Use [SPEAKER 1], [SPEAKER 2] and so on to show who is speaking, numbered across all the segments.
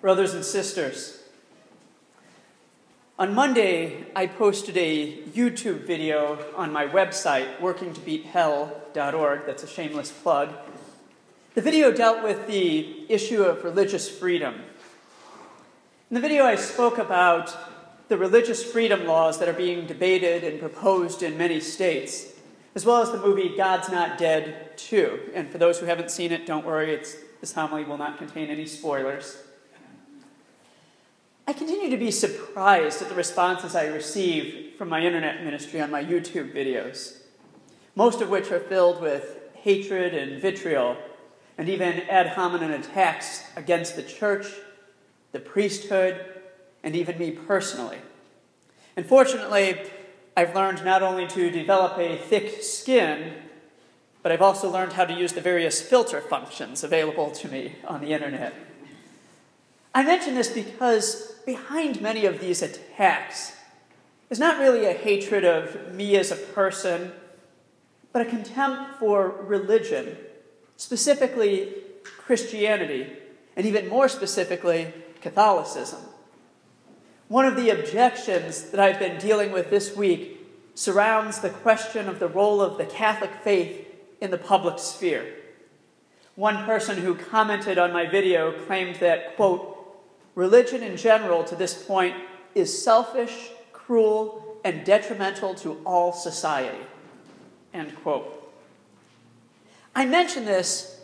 [SPEAKER 1] Brothers and sisters, on Monday I posted a YouTube video on my website, workingtobeathell.org. That's a shameless plug. The video dealt with the issue of religious freedom. In the video, I spoke about the religious freedom laws that are being debated and proposed in many states, as well as the movie God's Not Dead 2. And for those who haven't seen it, don't worry, this homily will not contain any spoilers. I continue to be surprised at the responses I receive from my internet ministry on my YouTube videos, most of which are filled with hatred and vitriol, and even ad hominem attacks against the church, the priesthood, and even me personally. And fortunately, I've learned not only to develop a thick skin, but I've also learned how to use the various filter functions available to me on the internet. I mention this because behind many of these attacks is not really a hatred of me as a person, but a contempt for religion, specifically Christianity, and even more specifically, Catholicism. One of the objections that I've been dealing with this week surrounds the question of the role of the Catholic faith in the public sphere. One person who commented on my video claimed that, quote, Religion in general, to this point, is selfish, cruel, and detrimental to all society. End quote. I mention this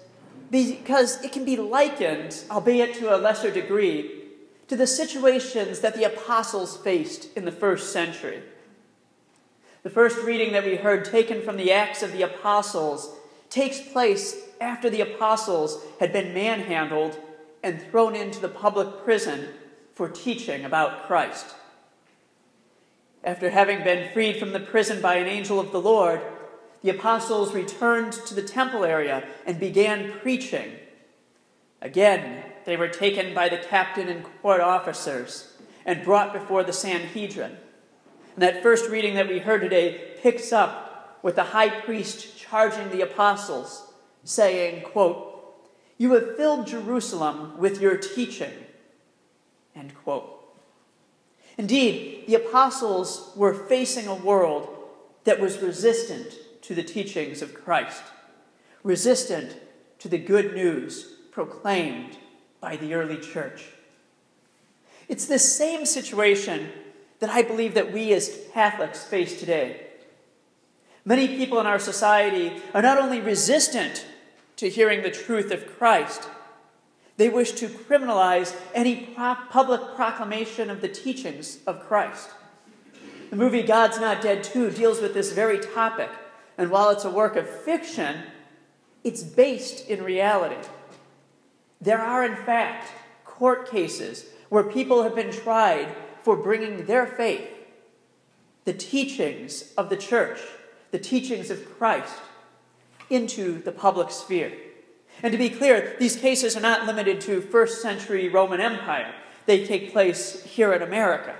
[SPEAKER 1] because it can be likened, albeit to a lesser degree, to the situations that the apostles faced in the first century. The first reading that we heard, taken from the Acts of the Apostles, takes place after the apostles had been manhandled and thrown into the public prison for teaching about Christ. After having been freed from the prison by an angel of the Lord, the apostles returned to the temple area and began preaching. Again, they were taken by the captain and court officers and brought before the Sanhedrin. And that first reading that we heard today picks up with the high priest charging the apostles, saying, quote, you have filled Jerusalem with your teaching. End quote. Indeed, the apostles were facing a world that was resistant to the teachings of Christ, resistant to the good news proclaimed by the early church. It's this same situation that I believe that we as Catholics face today. Many people in our society are not only resistant to hearing the truth of Christ. They wish to criminalize any pro- public proclamation of the teachings of Christ. The movie God's Not Dead 2 deals with this very topic, and while it's a work of fiction, it's based in reality. There are, in fact, court cases where people have been tried for bringing their faith, the teachings of the church, the teachings of Christ, into the public sphere. And to be clear, these cases are not limited to first century Roman Empire, they take place here in America.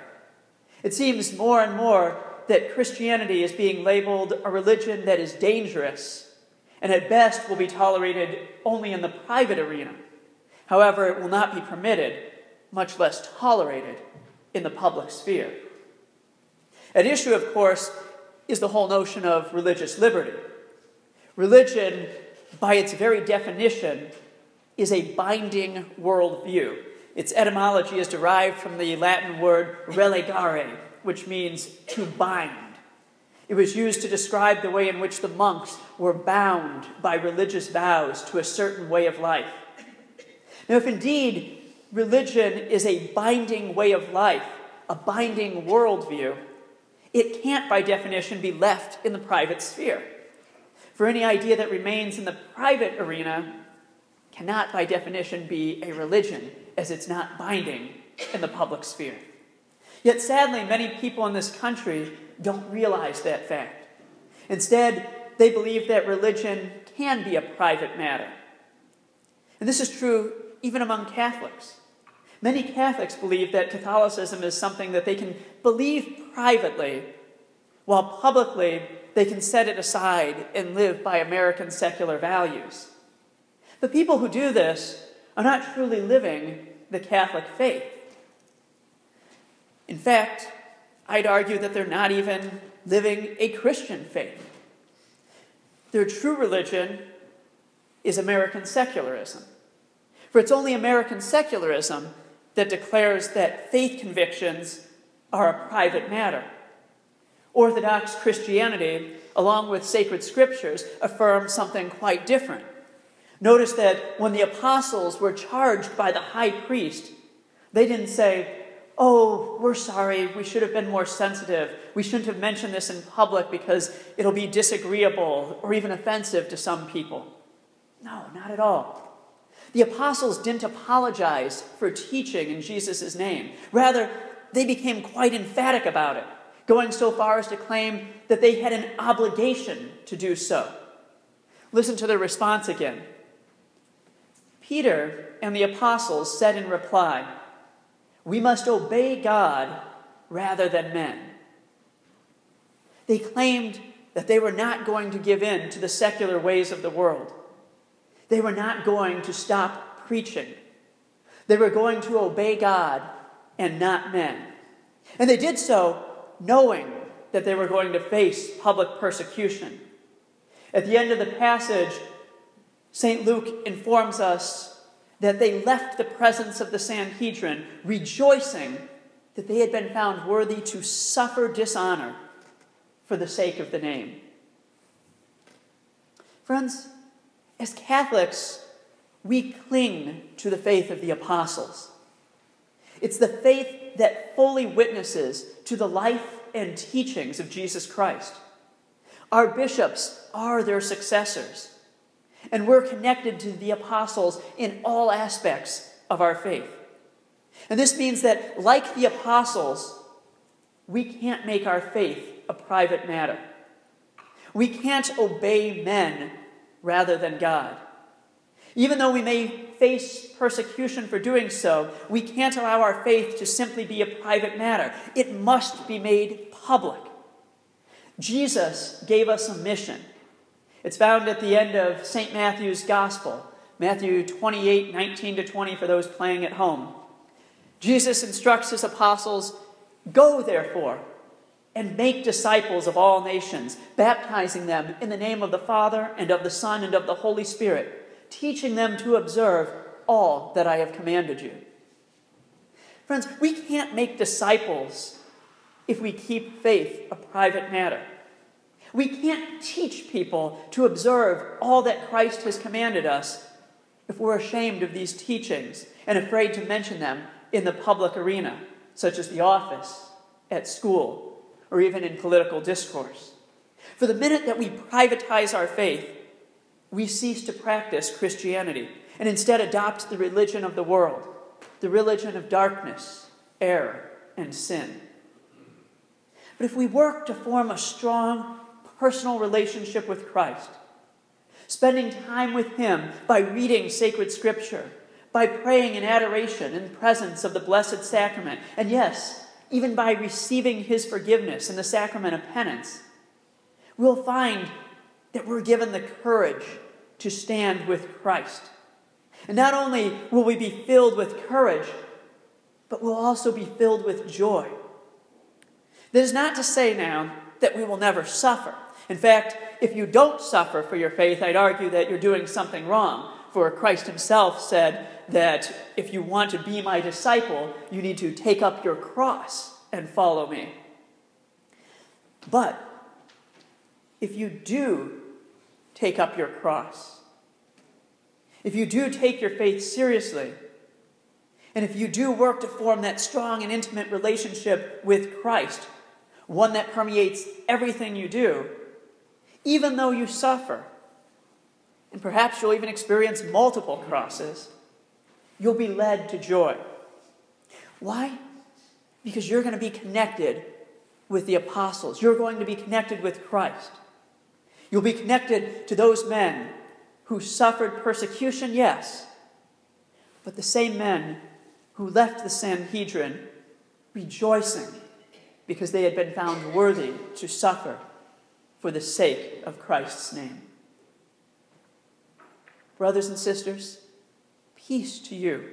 [SPEAKER 1] It seems more and more that Christianity is being labeled a religion that is dangerous and at best will be tolerated only in the private arena. However, it will not be permitted, much less tolerated, in the public sphere. At issue, of course, is the whole notion of religious liberty. Religion, by its very definition, is a binding worldview. Its etymology is derived from the Latin word religare, which means to bind. It was used to describe the way in which the monks were bound by religious vows to a certain way of life. Now, if indeed religion is a binding way of life, a binding worldview, it can't, by definition, be left in the private sphere. For any idea that remains in the private arena cannot, by definition, be a religion, as it's not binding in the public sphere. Yet sadly, many people in this country don't realize that fact. Instead, they believe that religion can be a private matter. And this is true even among Catholics. Many Catholics believe that Catholicism is something that they can believe privately, while publicly they can set it aside and live by American secular values. The people who do this are not truly living the Catholic faith. In fact, I'd argue that they're not even living a Christian faith. Their true religion is American secularism. For it's only American secularism that declares that faith convictions are a private matter. Orthodox Christianity, along with sacred scriptures, affirm something quite different. Notice that when the apostles were charged by the high priest, they didn't say, Oh, we're sorry, we should have been more sensitive. We shouldn't have mentioned this in public because it'll be disagreeable or even offensive to some people. No, not at all. The apostles didn't apologize for teaching in Jesus' name. Rather, they became quite emphatic about it, going so far as to claim that they had an obligation to do so. Listen to their response again. Peter and the apostles said in reply, We must obey God rather than men. They claimed that they were not going to give in to the secular ways of the world. They were not going to stop preaching. They were going to obey God and not men. And they did so knowing that they were going to face public persecution. At the end of the passage, St. Luke informs us that they left the presence of the Sanhedrin rejoicing that they had been found worthy to suffer dishonor for the sake of the name. Friends, as Catholics, we cling to the faith of the apostles. It's the faith that fully witnesses to the life and teachings of Jesus Christ. Our bishops are their successors, and we're connected to the apostles in all aspects of our faith. And this means that, like the apostles, we can't make our faith a private matter. We can't obey men rather than God. Even though we may face persecution for doing so, we can't allow our faith to simply be a private matter. It must be made public. Jesus gave us a mission. It's found at the end of St. Matthew's Gospel, Matthew 28 19 to 20, for those playing at home. Jesus instructs his apostles Go, therefore, and make disciples of all nations, baptizing them in the name of the Father, and of the Son, and of the Holy Spirit, teaching them to observe all that I have commanded you. Friends, we can't make disciples if we keep faith a private matter. We can't teach people to observe all that Christ has commanded us if we're ashamed of these teachings and afraid to mention them in the public arena, such as the office, at school, or even in political discourse. For the minute that we privatize our faith, we cease to practice Christianity and instead adopt the religion of the world, the religion of darkness, error, and sin. But if we work to form a strong personal relationship with Christ, spending time with Him by reading sacred scripture, by praying in adoration in the presence of the Blessed Sacrament, and yes, even by receiving his forgiveness in the sacrament of penance, we'll find that we're given the courage to stand with Christ. And not only will we be filled with courage, but we'll also be filled with joy. That is not to say now that we will never suffer. In fact, if you don't suffer for your faith, I'd argue that you're doing something wrong. For Christ himself said that if you want to be my disciple, you need to take up your cross and follow me. But if you do take up your cross, if you do take your faith seriously, and if you do work to form that strong and intimate relationship with Christ, one that permeates everything you do, even though you suffer, and perhaps you'll even experience multiple crosses, you'll be led to joy. Why? Because you're going to be connected with the apostles. You're going to be connected with Christ. You'll be connected to those men who suffered persecution, yes, but the same men who left the Sanhedrin rejoicing because they had been found worthy to suffer for the sake of Christ's name. Brothers and sisters, peace to you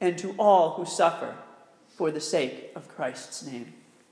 [SPEAKER 1] and to all who suffer for the sake of Christ's name.